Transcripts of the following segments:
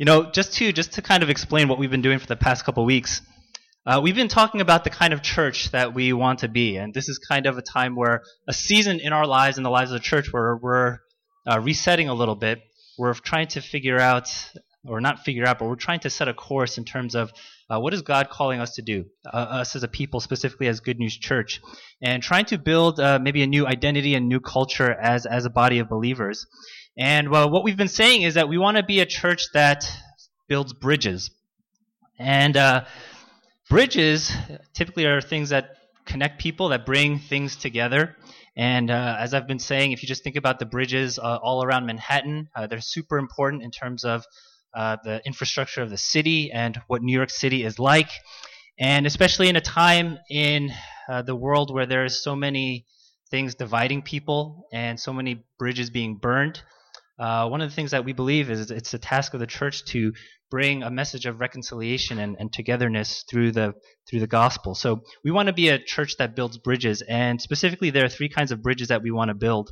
You know, just to just to kind of explain what we've been doing for the past couple weeks, uh, we've been talking about the kind of church that we want to be, and this is kind of a time where a season in our lives, and the lives of the church, where we're uh, resetting a little bit. We're trying to figure out, or not figure out, but we're trying to set a course in terms of uh, what is God calling us to do, uh, us as a people, specifically as Good News Church, and trying to build uh, maybe a new identity and new culture as as a body of believers. And well, what we've been saying is that we want to be a church that builds bridges, and uh, Bridges typically are things that connect people, that bring things together. And uh, as I've been saying, if you just think about the bridges uh, all around Manhattan, uh, they're super important in terms of uh, the infrastructure of the city and what New York City is like. And especially in a time in uh, the world where there is so many things dividing people and so many bridges being burned, uh, one of the things that we believe is it's the task of the church to bring a message of reconciliation and, and togetherness through the through the gospel. So we want to be a church that builds bridges, and specifically, there are three kinds of bridges that we want to build.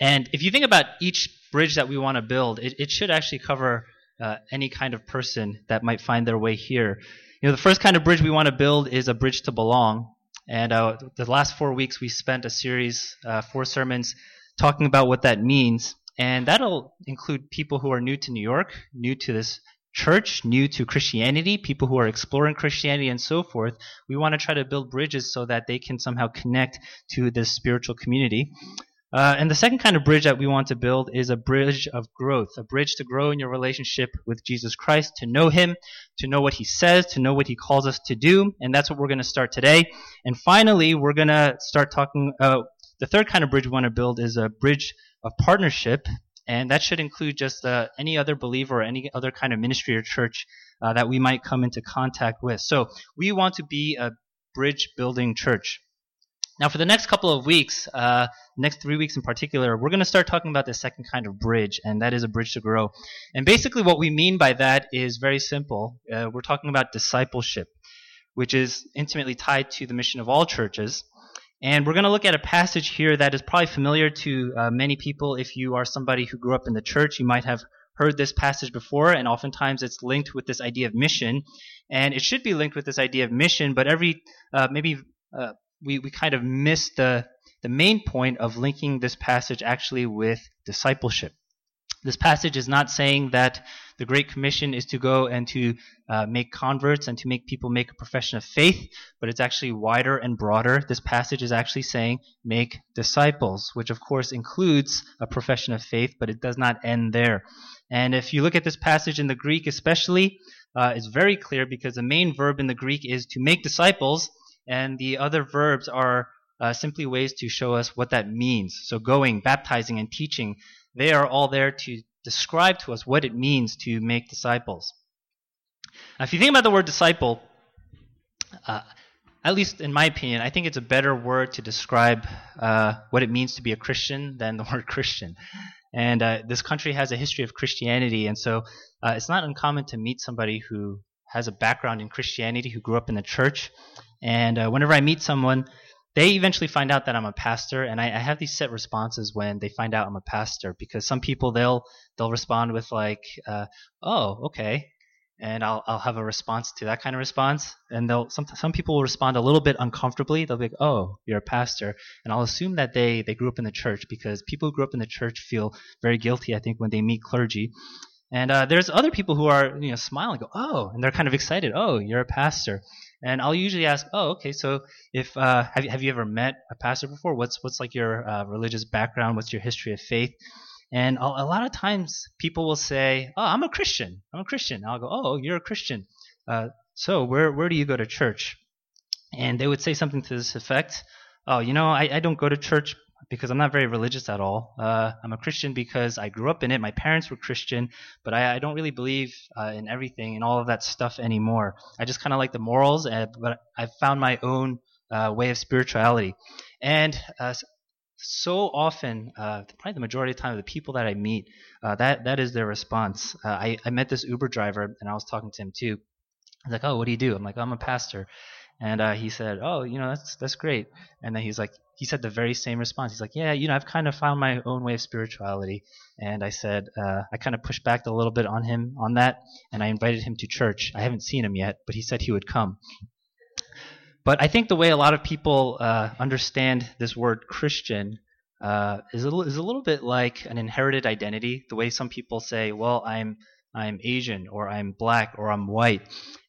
And if you think about each bridge that we want to build, it, it should actually cover uh, any kind of person that might find their way here. You know, the first kind of bridge we want to build is a bridge to belong. And uh, the last four weeks, we spent a series, uh, four sermons, talking about what that means. And that'll include people who are new to New York, new to this church, new to Christianity, people who are exploring Christianity and so forth. We want to try to build bridges so that they can somehow connect to this spiritual community. Uh, and the second kind of bridge that we want to build is a bridge of growth, a bridge to grow in your relationship with Jesus Christ, to know Him, to know what He says, to know what He calls us to do. And that's what we're going to start today. And finally, we're going to start talking. Uh, the third kind of bridge we want to build is a bridge of partnership, and that should include just uh, any other believer or any other kind of ministry or church uh, that we might come into contact with. So we want to be a bridge building church. Now, for the next couple of weeks, uh, next three weeks in particular, we're going to start talking about the second kind of bridge, and that is a bridge to grow. And basically, what we mean by that is very simple. Uh, we're talking about discipleship, which is intimately tied to the mission of all churches. And we're going to look at a passage here that is probably familiar to uh, many people. If you are somebody who grew up in the church, you might have heard this passage before, and oftentimes it's linked with this idea of mission. And it should be linked with this idea of mission, but every uh, maybe uh, we, we kind of miss the, the main point of linking this passage actually with discipleship. This passage is not saying that the Great Commission is to go and to uh, make converts and to make people make a profession of faith, but it's actually wider and broader. This passage is actually saying make disciples, which of course includes a profession of faith, but it does not end there. And if you look at this passage in the Greek, especially, uh, it's very clear because the main verb in the Greek is to make disciples, and the other verbs are uh, simply ways to show us what that means. So going, baptizing, and teaching they are all there to describe to us what it means to make disciples. Now, if you think about the word disciple, uh, at least in my opinion, I think it's a better word to describe uh, what it means to be a Christian than the word Christian. And uh, this country has a history of Christianity, and so uh, it's not uncommon to meet somebody who has a background in Christianity, who grew up in the church. And uh, whenever I meet someone, they eventually find out that I'm a pastor, and I, I, have these set responses when they find out I'm a pastor because some people they'll they'll respond with like, uh, "Oh, okay," and I'll I'll have a response to that kind of response, and they'll some some people will respond a little bit uncomfortably. They'll be like, "Oh, you're a pastor," and I'll assume that they they grew up in the church because people who grew up in the church feel very guilty. I think when they meet clergy. And uh, there's other people who are, you know, smiling, go, oh, and they're kind of excited. Oh, you're a pastor. And I'll usually ask, oh, okay, so if uh, have you, have you ever met a pastor before? What's what's like your uh, religious background? What's your history of faith? And a, a, lot of times people will say, oh, I'm a Christian. I'm a Christian. And I'll go, oh, you're a Christian. Uh, so where where do you go to church? And they would say something to this effect. Oh, you know, I, I don't go to church because I'm not very religious at all. Uh, I'm a Christian because I grew up in it. My parents were Christian, but I, I don't really believe uh, in everything and all of that stuff anymore. I just kind of like the morals, and, but I've found my own uh, way of spirituality. And uh, so often, uh, probably the majority of the time, the people that I meet, uh, that that is their response. I, I met this Uber driver, and I was talking to him too. He's like, "Oh, what do you do?" I'm like, "I'm a pastor." And uh, he said, "Oh, you know, that's that's great." And then he's like, he said the very same response. He's like, "Yeah, you know, I've kind of found my own way of spirituality." And I said, uh, I kind of pushed back a little bit on him on that, and I invited him to church. I haven't seen him yet, but he said he would come. But I think the way a lot of people uh, understand this word Christian uh, is a, is a little bit like an inherited identity. The way some people say, "Well, I'm I'm Asian or I'm black or I'm white.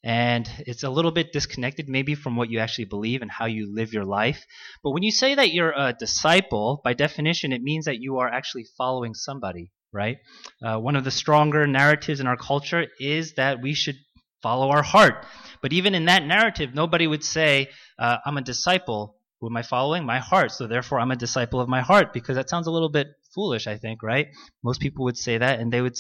And it's a little bit disconnected maybe from what you actually believe and how you live your life. But when you say that you're a disciple, by definition, it means that you are actually following somebody, right? Uh, one of the stronger narratives in our culture is that we should follow our heart. But even in that narrative, nobody would say, uh, I'm a disciple. Am I following? My heart. So therefore, I'm a disciple of my heart because that sounds a little bit foolish, I think, right? Most people would say that, and they would.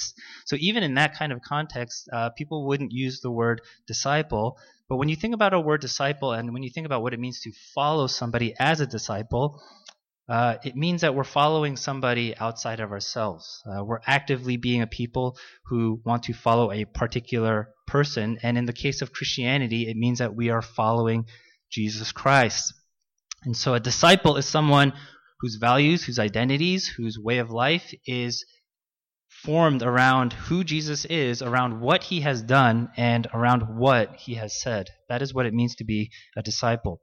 So even in that kind of context, uh, people wouldn't use the word disciple. But when you think about a word disciple, and when you think about what it means to follow somebody as a disciple, uh, it means that we're following somebody outside of ourselves. Uh, we're actively being a people who want to follow a particular person. And in the case of Christianity, it means that we are following Jesus Christ. And so a disciple is someone whose values, whose identities, whose way of life is formed around who Jesus is, around what he has done, and around what he has said. That is what it means to be a disciple.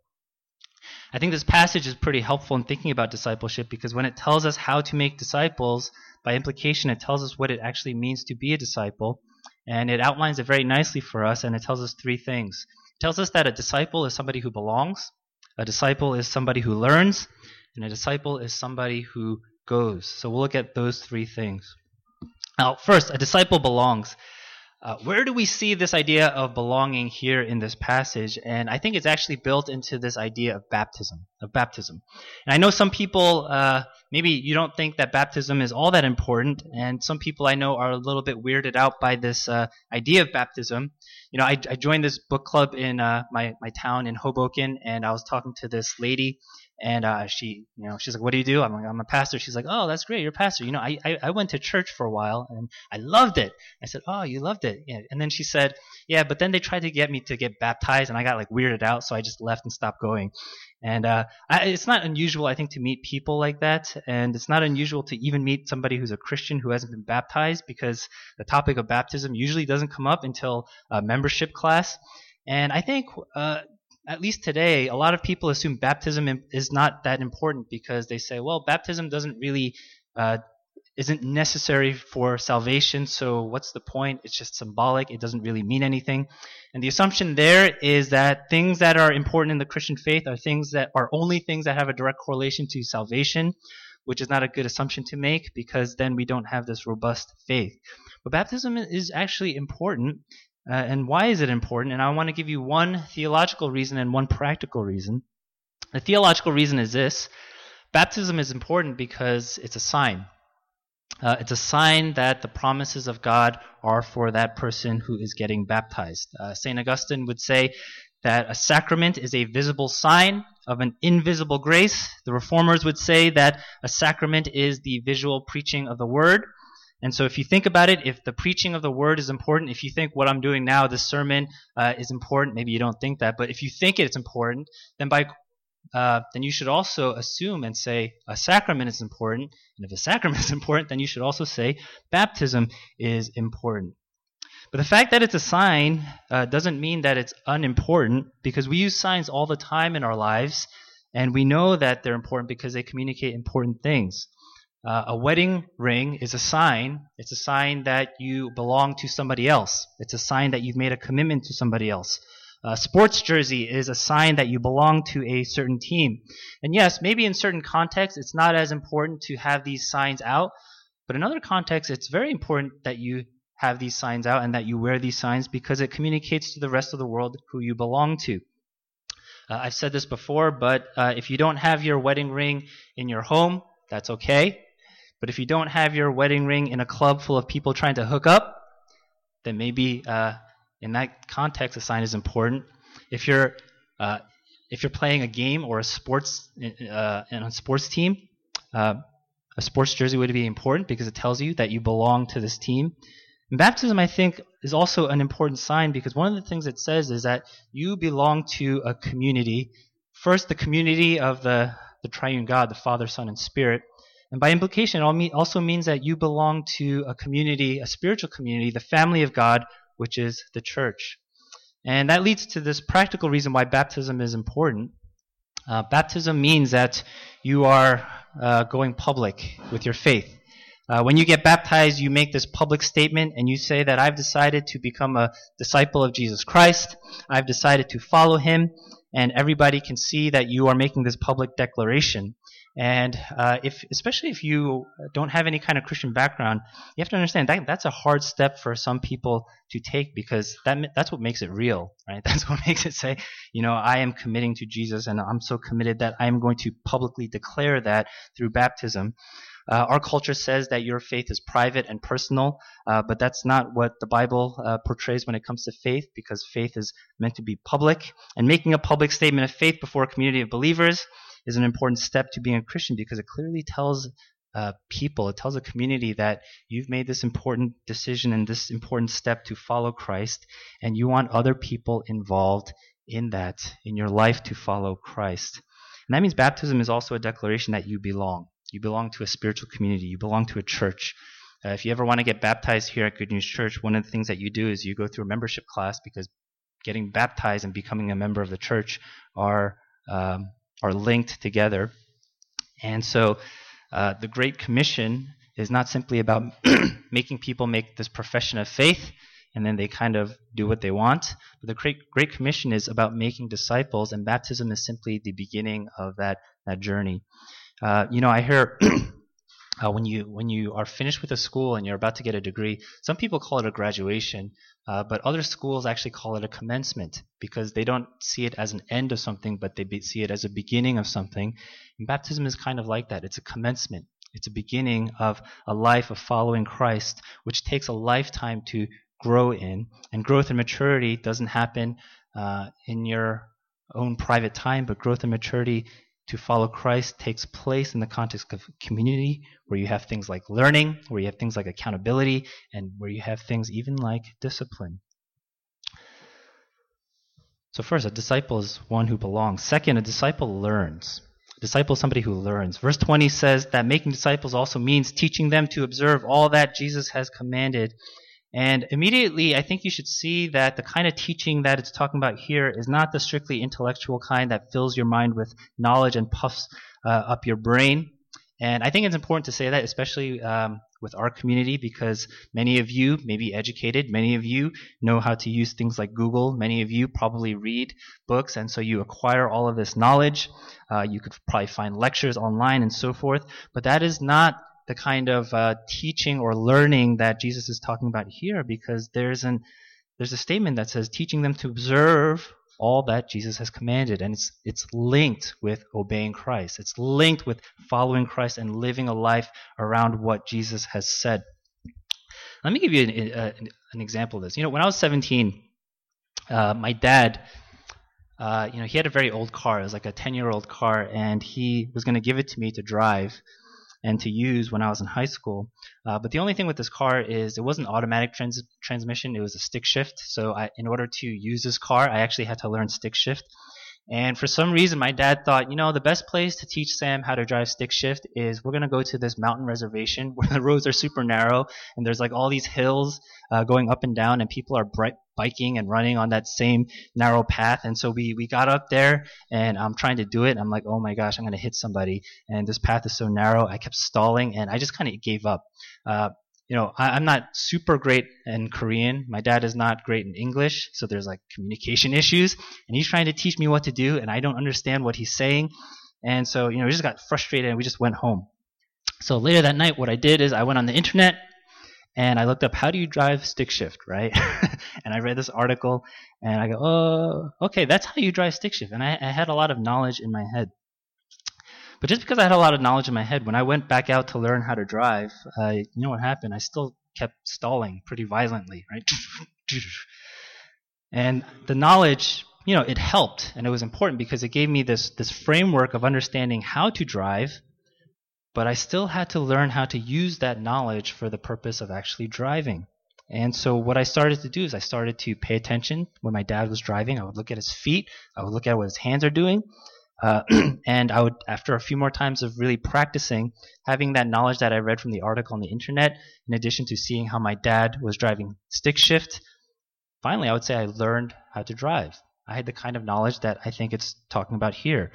I think this passage is pretty helpful in thinking about discipleship because when it tells us how to make disciples, by implication, it tells us what it actually means to be a disciple. And it outlines it very nicely for us, and it tells us three things. It tells us that a disciple is somebody who belongs, a disciple is somebody who learns, and a disciple is somebody who goes. So we'll look at those three things. Now, first, a disciple belongs. Uh, where do we see this idea of belonging here in this passage? And I think it's actually built into this idea of baptism. Of baptism. And I know some people, uh, maybe you don't think that baptism is all that important, and some people I know are a little bit weirded out by this uh, idea of baptism. You know, I, I, joined this book club in uh, my my town in Hoboken, and I was talking to this lady, and uh, she, you know, she's like, "What do you do?" I'm like, "I'm a pastor." She's like, "Oh, that's great. You're a pastor." You know, I, I, I went to church for a while and I loved it. I said, "Oh, you loved it?" Yeah. And then she said, "Yeah, but then they tried to get me to get baptized, and I got like weirded out, so I just left and stopped going." And uh, I, it's not unusual, I think, to meet people like that, and it's not unusual to even meet somebody who's a Christian who hasn't been baptized, because the topic of baptism usually doesn't come up until a membership class. And I think uh, at least today, a lot of people assume baptism is not that important because they say, well, baptism doesn't really uh, isn't necessary for salvation, so what's the point? It's just symbolic. It doesn't really mean anything. And the assumption there is that things that are important in the Christian faith are things that are only things that have a direct correlation to salvation, which is not a good assumption to make because then we don't have this robust faith. But baptism is actually important uh, and why is it important? And I want to give you one theological reason and one practical reason. The theological reason is this baptism is important because it's a sign. Uh, it's a sign that the promises of God are for that person who is getting baptized. Uh, St. Augustine would say that a sacrament is a visible sign of an invisible grace. The reformers would say that a sacrament is the visual preaching of the word. And so if you think about it, if the preaching of the word is important, if you think what I'm doing now, this sermon uh, is important, maybe you don't think that, but if you think it's important, then by uh, then you should also assume and say a sacrament is important. And if a sacrament is important, then you should also say baptism is important. But the fact that it's a sign uh, doesn't mean that it's unimportant because we use signs all the time in our lives, and we know that they're important because they communicate important things. Uh, a wedding ring is a sign. It's a sign that you belong to somebody else. It's a sign that you've made a commitment to somebody else. A sports jersey is a sign that you belong to a certain team. And yes, maybe in certain contexts, it's not as important to have these signs out. But in other contexts, it's very important that you have these signs out and that you wear these signs because it communicates to the rest of the world who you belong to. Uh, I've said this before, but uh, if you don't have your wedding ring in your home, that's okay. But if you don't have your wedding ring in a club full of people trying to hook up, then maybe uh, in that context, a sign is important. If you're uh, if you're playing a game or a sports uh, in a sports team, uh, a sports jersey would be important because it tells you that you belong to this team. And baptism, I think, is also an important sign because one of the things it says is that you belong to a community. First, the community of the, the triune God, the Father, Son, and Spirit. And by implication, it also means that you belong to a community, a spiritual community, the family of God, which is the church. And that leads to this practical reason why baptism is important. Uh, baptism means that you are uh, going public with your faith. Uh, when you get baptized, you make this public statement and you say that I've decided to become a disciple of Jesus Christ. I've decided to follow him, and everybody can see that you are making this public declaration. And uh, if, especially if you don't have any kind of Christian background, you have to understand that that's a hard step for some people to take because that that's what makes it real, right? That's what makes it say, you know, I am committing to Jesus, and I'm so committed that I am going to publicly declare that through baptism. Uh, our culture says that your faith is private and personal, uh, but that's not what the Bible uh, portrays when it comes to faith, because faith is meant to be public. And making a public statement of faith before a community of believers is an important step to being a Christian because it clearly tells uh, people, it tells a community that you've made this important decision and this important step to follow Christ, and you want other people involved in that, in your life to follow Christ. And that means baptism is also a declaration that you belong. You belong to a spiritual community. You belong to a church. Uh, if you ever want to get baptized here at Good News Church, one of the things that you do is you go through a membership class because getting baptized and becoming a member of the church are um, are linked together. And so, uh, the Great Commission is not simply about making people make this profession of faith and then they kind of do what they want. But the Great, Great Commission is about making disciples, and baptism is simply the beginning of that, that journey. Uh, you know, I hear uh, when you when you are finished with a school and you're about to get a degree, some people call it a graduation, uh, but other schools actually call it a commencement because they don't see it as an end of something, but they be, see it as a beginning of something. And baptism is kind of like that. It's a commencement. It's a beginning of a life of following Christ, which takes a lifetime to grow in. And growth and maturity doesn't happen uh, in your own private time, but growth and maturity to follow Christ takes place in the context of community, where you have things like learning, where you have things like accountability, and where you have things even like discipline. So, first, a disciple is one who belongs. Second, a disciple learns. A disciple is somebody who learns. Verse 20 says that making disciples also means teaching them to observe all that Jesus has commanded and immediately, I think you should see that the kind of teaching that it's talking about here is not the strictly intellectual kind that fills your mind with knowledge and puffs uh, up your brain. And I think it's important to say that, especially um, with our community, because many of you may be educated, many of you know how to use things like Google, many of you probably read books, and so you acquire all of this knowledge. Uh, you could probably find lectures online and so forth, but that is not the kind of uh, teaching or learning that Jesus is talking about here because there's an there's a statement that says teaching them to observe all that Jesus has commanded and it's it's linked with obeying Christ. It's linked with following Christ and living a life around what Jesus has said. Let me give you an, uh, an example of this. You know, when I was 17, uh, my dad uh, you know, he had a very old car. It was like a 10 year old car, and he was going to give it to me to drive and to use when I was in high school. Uh, but the only thing with this car is it wasn't automatic trans- transmission; it was a stick shift. So I, in order to use this car, I actually had to learn stick shift. And for some reason, my dad thought, you know, the best place to teach Sam how to drive stick shift is we're going to go to this mountain reservation where the roads are super narrow and there's like all these hills uh, going up and down and people are bright, biking and running on that same narrow path. And so we, we got up there and I'm trying to do it. I'm like, oh my gosh, I'm going to hit somebody. And this path is so narrow. I kept stalling and I just kind of gave up. Uh, you know, I, am not super great in Korean. My dad is not great in English, so there's like communication issues. And he's trying to teach me what to do, and I don't understand what he's saying. And so, you know, we just got frustrated and we just went home. So later that night, what I did is I went on the internet and I looked up how do you drive stick shift, right? and I read this article and I go, oh, okay, that's how you drive stick shift. And I, I had a lot of knowledge in my head. But just because I had a lot of knowledge in my head, when I went back out to learn how to drive, uh, you know what happened? I still kept stalling pretty violently, right? and the knowledge, you know, it helped and it was important because it gave me this this framework of understanding how to drive, but I still had to learn how to use that knowledge for the purpose of actually driving. And so what I started to do is I started to pay attention when my dad was driving. I would look at his feet. I would look at what his hands are doing. Uh, and I would, after a few more times of really practicing, having that knowledge that I read from the article on the internet, in addition to seeing how my dad was driving stick shift, finally I would say I learned how to drive. I had the kind of knowledge that I think it's talking about here.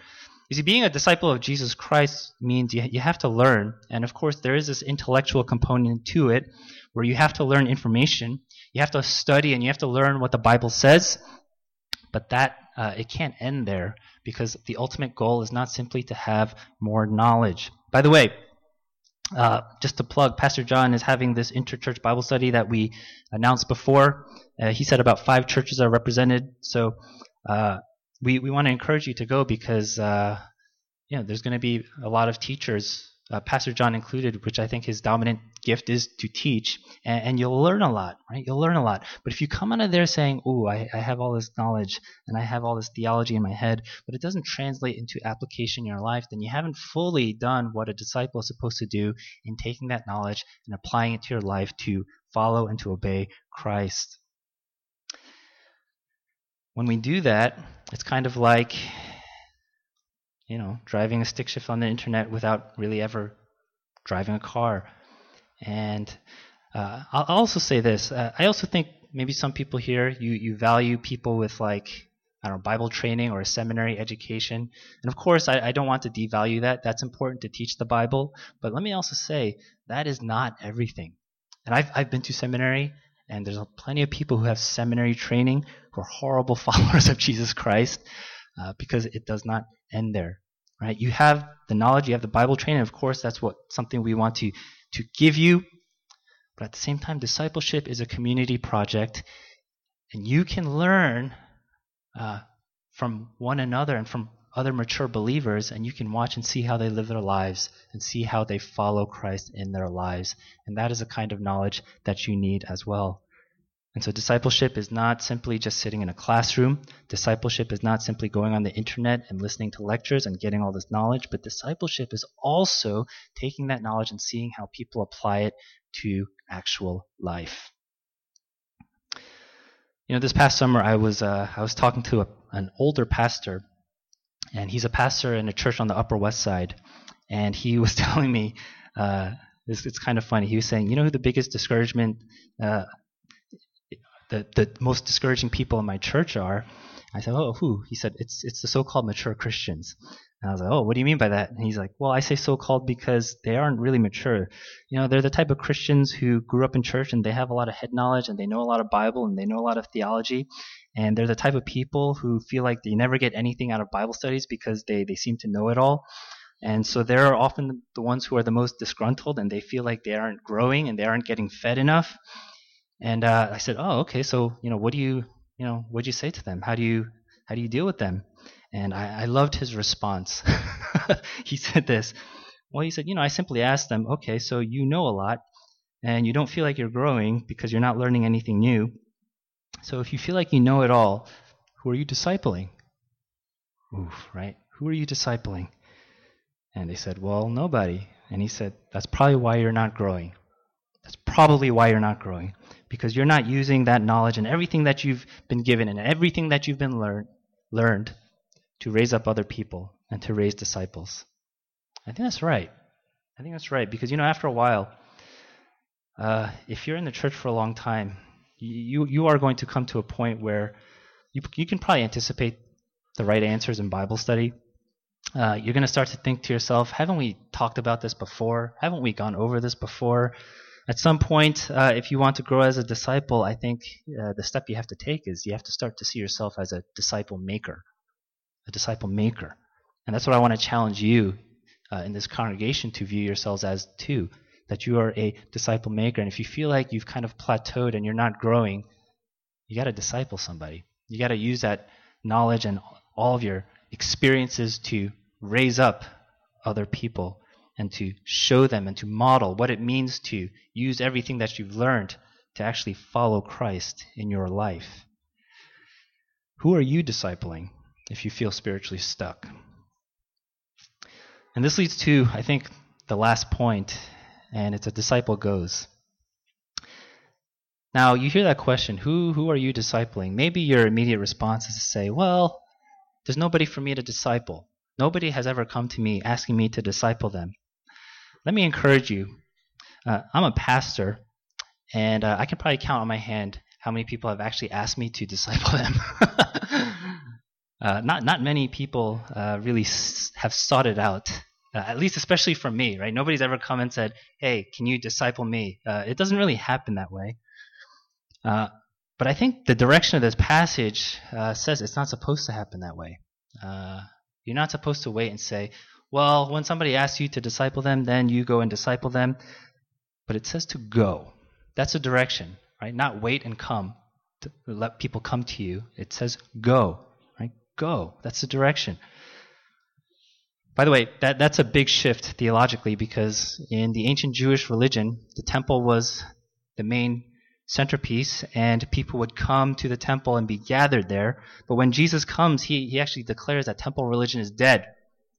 You see, being a disciple of Jesus Christ means you, you have to learn. And of course, there is this intellectual component to it where you have to learn information. You have to study and you have to learn what the Bible says. But that, uh, it can't end there because the ultimate goal is not simply to have more knowledge. By the way, uh, just to plug, Pastor John is having this interchurch Bible study that we announced before. Uh, he said about five churches are represented. So uh, we, we want to encourage you to go because uh, you know there's going to be a lot of teachers, uh, Pastor John included, which I think his dominant gift is to teach, and, and, you'll learn a lot, right? You'll learn a lot. But if you come out of there saying, "Oh, I, I have all this knowledge and I have all this theology in my head," but it doesn't translate into application in your life, then you haven't fully done what a disciple is supposed to do in taking that knowledge and applying it to your life to follow and to obey Christ. When we do that, it's kind of like, you know, driving a stick shift on the internet without really ever driving a car. And uh, I'll also say this. Uh, I also think maybe some people here, you, you value people with like, I don't know, Bible training or a seminary education. And of course, I, I don't want to devalue that. That's important to teach the Bible. But let me also say, that is not everything. And I've, I've been to seminary, and there's plenty of people who have seminary training who are horrible followers of Jesus Christ uh, because it does not end there. Right? You have the knowledge, you have the Bible training. Of course, that's what something we want to to give you. But at the same time, discipleship is a community project, and you can learn uh, from one another and from other mature believers, and you can watch and see how they live their lives and see how they follow Christ in their lives. And that is a kind of knowledge that you need as well. And so discipleship is not simply just sitting in a classroom. Discipleship is not simply going on the internet and listening to lectures and getting all this knowledge, but discipleship is also taking that knowledge and seeing how people apply it to actual life. You know, this past summer I was uh, I was talking to a, an older pastor and he's a pastor in a church on the Upper West Side. And he was telling me, uh, it's, it's, kind of funny. He was saying, you know who the biggest discouragement, uh, the the most discouraging people in my church are? I said, oh, who? He said, it's it's the so-called mature Christians. And I was like, oh, what do you mean by that? And he's like, well, I say so-called because they aren't really mature. You know, they're the type of Christians who grew up in church and they have a lot of head knowledge and they know a lot of Bible and they know a lot of theology. And they're the type of people who feel like they never get anything out of Bible studies because they, they seem to know it all. And so they're often the ones who are the most disgruntled and they feel like they aren't growing and they aren't getting fed enough. And uh, I said, oh, okay, so, you know, what do you, you know, what do you say to them? How do you, how do you deal with them? And I, I loved his response. he said this. Well, he said, you know, I simply asked them, okay, so you know a lot and you don't feel like you're growing because you're not learning anything new. So if you feel like you know it all, who are you discipling? Oof, right? Who are you discipling? And they said, well, nobody. And he said, that's probably why you're not growing. That's probably why you're not growing. Because you're not using that knowledge and everything that you've been given and everything that you've been learn, learned to raise up other people and to raise disciples. I think that's right. I think that's right. Because, you know, after a while, uh, if you're in the church for a long time, you you are going to come to a point where you you can probably anticipate the right answers in Bible study. Uh, you're going to start to think to yourself, haven't we talked about this before? Haven't we gone over this before? At some point, uh, if you want to grow as a disciple, I think uh, the step you have to take is you have to start to see yourself as a disciple maker, a disciple maker, and that's what I want to challenge you uh, in this congregation to view yourselves as too that you are a disciple maker. And if you feel like you've kind of plateaued and you're not growing, you got to disciple somebody. You got to use that knowledge and all of your experiences to raise up other people and to show them and to model what it means to use everything that you've learned to actually follow Christ in your life. Who are you discipling if you feel spiritually stuck? And this leads to, I think, the last point and it's a disciple goes. Now, you hear that question, who, who are you discipling? Maybe your immediate response is to say, well, there's nobody for me to disciple. Nobody has ever come to me asking me to disciple them. Let me encourage you. Uh, I'm a pastor, and uh, I can probably count on my hand how many people have actually asked me to disciple them. uh, not not many people uh, really s- have sought it out. Uh, at least, especially for me, right? Nobody's ever come and said, "Hey, can you disciple me?" Uh, it doesn't really happen that way. Uh, but I think the direction of this passage uh, says it's not supposed to happen that way. you're not supposed to wait and say, "Well, when somebody asks you to disciple them, then you go and disciple them." But it says to go. That's a direction right? Not wait and come to let people come to you. It says go, right? Go. That's the direction. By the way, that, that's a big shift theologically because in the ancient Jewish religion, the temple was the main centerpiece and people would come to the temple and be gathered there. But when Jesus comes, he, he actually declares that temple religion is dead.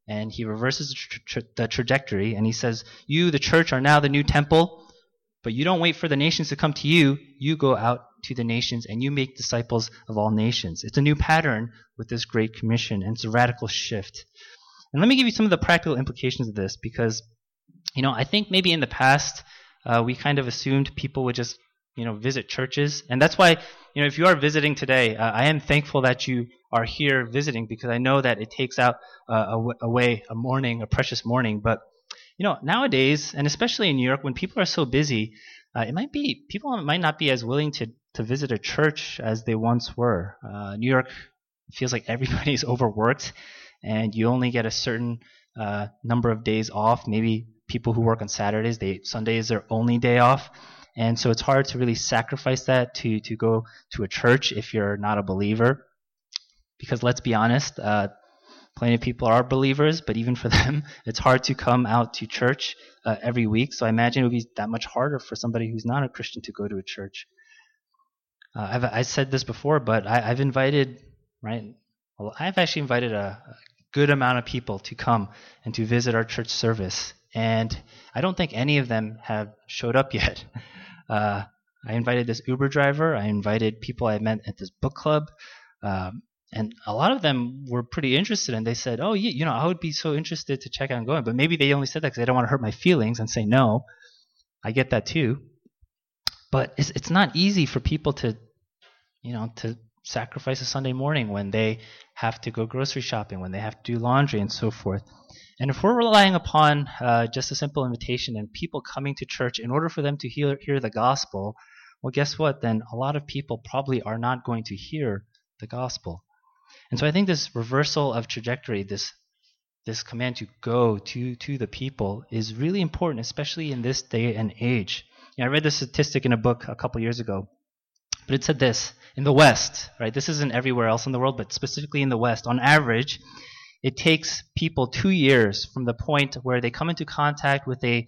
And he reverses the, tra- tra- the trajectory and he says, You, the church, are now the new temple but you don't wait for the nations to come to you. You go out to the nations and you make disciples of all nations. It's a new pattern with this Great Commission, and it's a radical shift. And let me give you some of the practical implications of this because, you know, I think maybe in the past uh, we kind of assumed people would just, you know, visit churches. And that's why, you know, if you are visiting today, uh, I am thankful that you are here visiting because I know that it takes out uh, away a morning, a precious morning. But you know, nowadays, and especially in New York, when people are so busy, uh, it might be people might not be as willing to to visit a church as they once were. Uh, New York feels like everybody's overworked, and you only get a certain uh, number of days off. Maybe people who work on Saturdays, they Sunday is their only day off, and so it's hard to really sacrifice that to to go to a church if you're not a believer. Because let's be honest, uh, Plenty of people are believers, but even for them, it's hard to come out to church uh, every week. So I imagine it would be that much harder for somebody who's not a Christian to go to a church. Uh, I've I said this before, but I, have invited right. Well, I've actually invited a, good amount of people to come and to visit our church service, and I don't think any of them have showed up yet. Uh, I invited this Uber driver. I invited people I met at this book club. Um, and a lot of them were pretty interested and they said oh yeah, you know i would be so interested to check out and going but maybe they only said that because they don't want to hurt my feelings and say no i get that too but it's, it's not easy for people to you know to sacrifice a sunday morning when they have to go grocery shopping when they have to do laundry and so forth. And if we're relying upon uh, just a simple invitation and people coming to church in order for them to hear, hear the gospel well guess what? Then a lot of people probably are not going to hear the gospel. And so I think this reversal of trajectory, this this command to go to to the people is really important, especially in this day and age. You know, I read this statistic in a book a couple years ago, but it said this in the West, right? This isn't everywhere else in the world, but specifically in the West, on average, it takes people two years from the point where they come into contact with a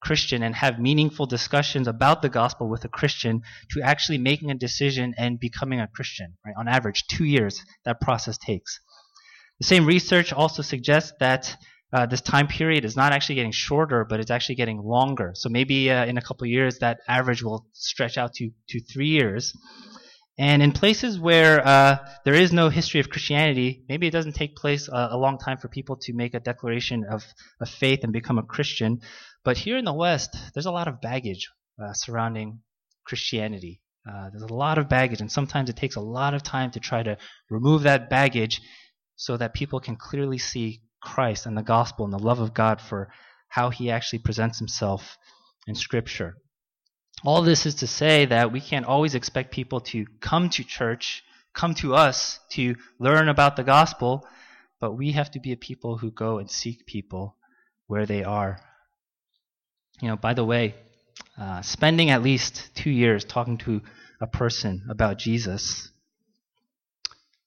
Christian and have meaningful discussions about the gospel with a Christian to actually making a decision and becoming a Christian. Right? On average, two years that process takes. The same research also suggests that uh, this time period is not actually getting shorter, but it's actually getting longer. So maybe uh, in a couple years, that average will stretch out to, to three years. And in places where uh, there is no history of Christianity, maybe it doesn't take place a, a, long time for people to make a declaration of, of faith and become a Christian. But here in the West, there's a lot of baggage uh, surrounding Christianity. Uh, there's a lot of baggage, and sometimes it takes a lot of time to try to remove that baggage so that people can clearly see Christ and the gospel and the love of God for how he actually presents himself in Scripture. All this is to say that we can't always expect people to come to church, come to us to learn about the gospel, but we have to be a people who go and seek people where they are. You know, by the way, uh, spending at least two years talking to a person about Jesus,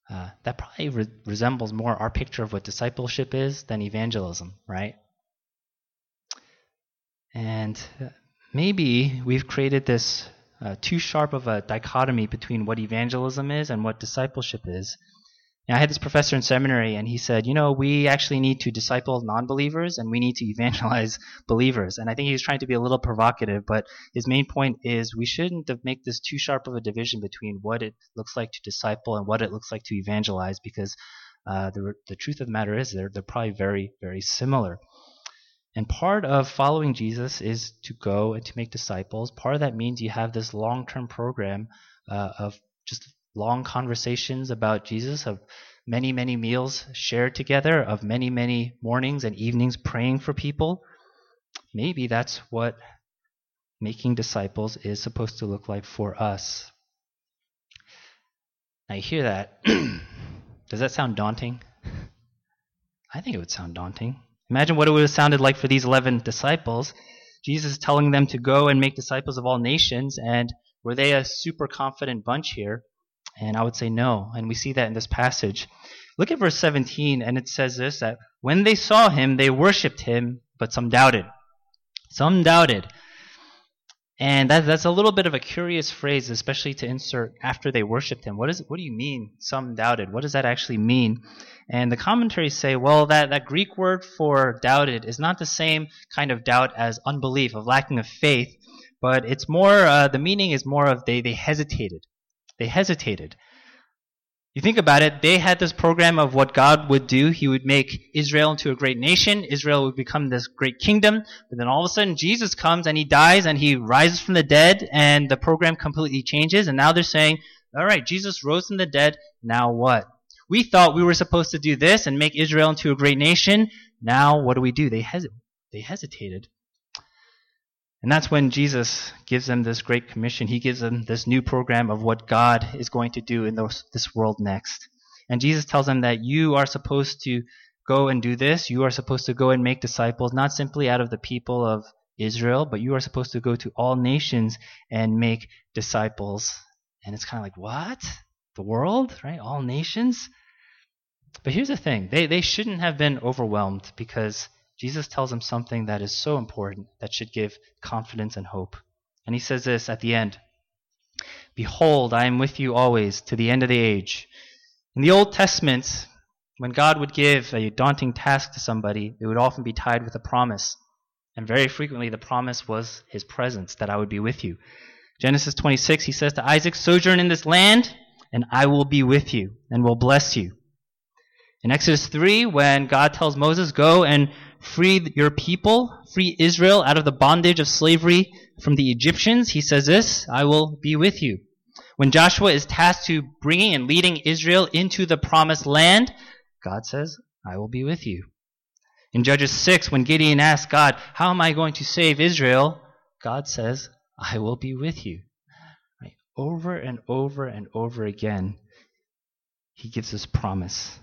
uh, that probably re- resembles more our picture of what discipleship is than evangelism, right? And maybe we've created this uh, too sharp of a dichotomy between what evangelism is and what discipleship is. I had this professor in seminary, and he said, you know, we actually need to disciple non-believers, and we need to evangelize believers. And I think he was trying to be a little provocative, but his main point is we shouldn't make this too sharp of a division between what it looks like to disciple and what it looks like to evangelize, because uh, the the truth of the matter is they're they're probably very very similar. And part of following Jesus is to go and to make disciples. Part of that means you have this long-term program uh, of just long conversations about Jesus, of many, many meals shared together, of many, many mornings and evenings praying for people. Maybe that's what making disciples is supposed to look like for us. Now, you hear that. Does that sound daunting? I think it would sound daunting. Imagine what it would have sounded like for these 11 disciples. Jesus telling them to go and make disciples of all nations, and were they a super confident bunch here? And I would say no. And we see that in this passage. Look at verse 17, and it says this that when they saw him, they worshipped him, but some doubted. Some doubted. And that, that's a little bit of a curious phrase, especially to insert after they worshipped him. What, is, what do you mean, some doubted? What does that actually mean? And the commentaries say, well, that, that Greek word for doubted is not the same kind of doubt as unbelief, of lacking of faith, but it's more, uh, the meaning is more of they, they hesitated. They hesitated. You think about it, they had this program of what God would do. He would make Israel into a great nation. Israel would become this great kingdom. But then all of a sudden, Jesus comes and he dies and he rises from the dead, and the program completely changes. And now they're saying, all right, Jesus rose from the dead. Now what? We thought we were supposed to do this and make Israel into a great nation. Now what do we do? They, hes- they hesitated. And that's when Jesus gives them this great commission. He gives them this new program of what God is going to do in those, this world next. And Jesus tells them that you are supposed to go and do this. You are supposed to go and make disciples, not simply out of the people of Israel, but you are supposed to go to all nations and make disciples. And it's kind of like, what? The world, right? All nations? But here's the thing they, they shouldn't have been overwhelmed because Jesus tells him something that is so important that should give confidence and hope. And he says this at the end Behold, I am with you always to the end of the age. In the Old Testament, when God would give a daunting task to somebody, it would often be tied with a promise. And very frequently, the promise was his presence, that I would be with you. Genesis 26, he says to Isaac, Sojourn in this land, and I will be with you, and will bless you. In Exodus 3, when God tells Moses, Go and free your people, free Israel out of the bondage of slavery from the Egyptians, he says this, I will be with you. When Joshua is tasked to bringing and leading Israel into the promised land, God says, I will be with you. In Judges 6, when Gideon asks God, How am I going to save Israel? God says, I will be with you. Right? Over and over and over again, he gives this promise.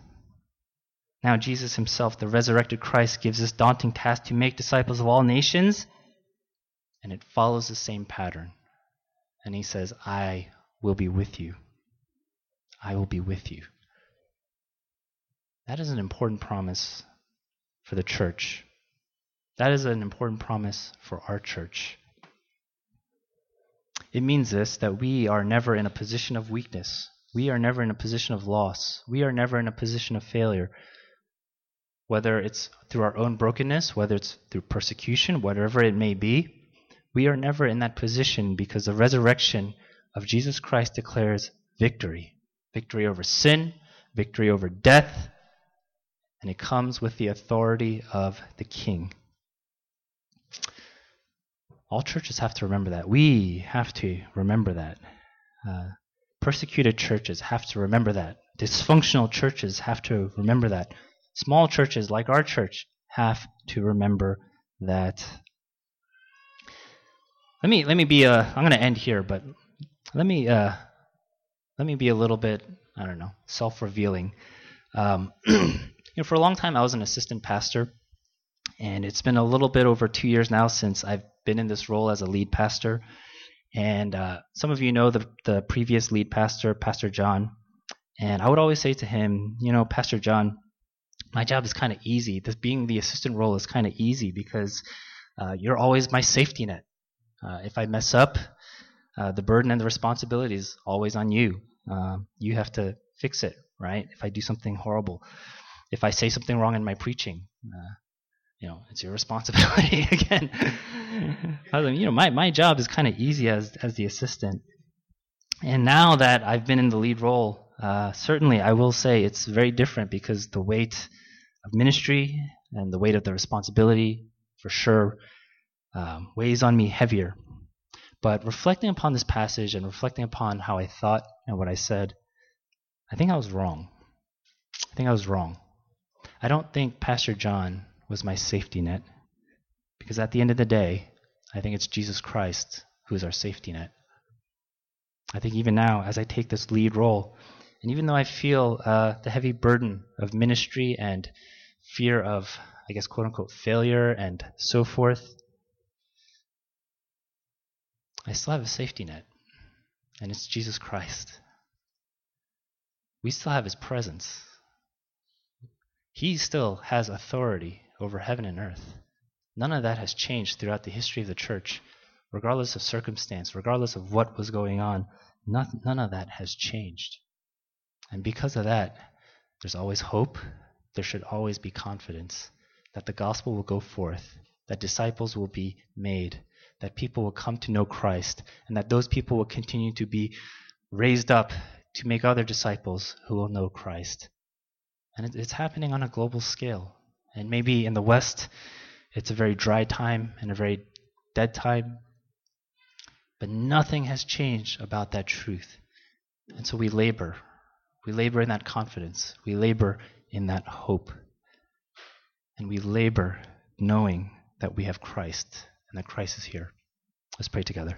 Now, Jesus himself, the resurrected Christ, gives this daunting task to make disciples of all nations, and it follows the same pattern. And he says, I will be with you. I will be with you. That is an important promise for the church. That is an important promise for our church. It means this that we are never in a position of weakness. We are never in a position of loss. We are never in a position of failure whether it's through our own brokenness, whether it's through persecution, whatever it may be, we are never in that position because the resurrection of Jesus Christ declares victory victory over sin, victory over death, and it comes with the authority of the King. All churches have to remember that. We have to remember that. Uh, persecuted churches have to remember that. Dysfunctional churches have to remember that small churches like our church have to remember that. Let me let me be a. I'm going to end here, but let me uh, let me be a little bit I don't know self-revealing. Um, you know, for a long time I was an assistant pastor, and it's been a little bit over two years now since I've been in this role as a lead pastor. And uh, some of you know the the previous lead pastor, Pastor John, and I would always say to him, you know, Pastor John, my job is kind of easy. This being the assistant role is kind of easy because uh, you're always my safety net. Uh, if I mess up, uh, the burden and the responsibility is always on you. Um, you have to fix it right? If I do something horrible, if I say something wrong in my preaching, uh, you know, it's your responsibility again. you know, my, my job is kind of easy as, as the assistant. And now that I've been in the lead role, uh, certainly I will say it's very different because the weight of ministry and the weight of the responsibility for sure um, weighs on me heavier. But reflecting upon this passage and reflecting upon how I thought and what I said, I think I was wrong. I think I was wrong. I don't think Pastor John was my safety net because at the end of the day, I think it's Jesus Christ who is our safety net. I think even now, as I take this lead role, and even though I feel uh, the heavy burden of ministry and fear of, I guess, quote unquote, failure and so forth, I still have a safety net, and it's Jesus Christ. We still have his presence. He still has authority over heaven and earth. None of that has changed throughout the history of the church, regardless of circumstance, regardless of what was going on. none of that has changed. And because of that, there's always hope. There should always be confidence that the gospel will go forth, that disciples will be made, that people will come to know Christ, and that those people will continue to be raised up to make other disciples who will know Christ. And it's happening on a global scale. And maybe in the West, it's a very dry time and a very dead time. But nothing has changed about that truth. And so we labor. We labor in that confidence. We labor in that hope. And we labor knowing that we have Christ and that Christ is here. Let's pray together.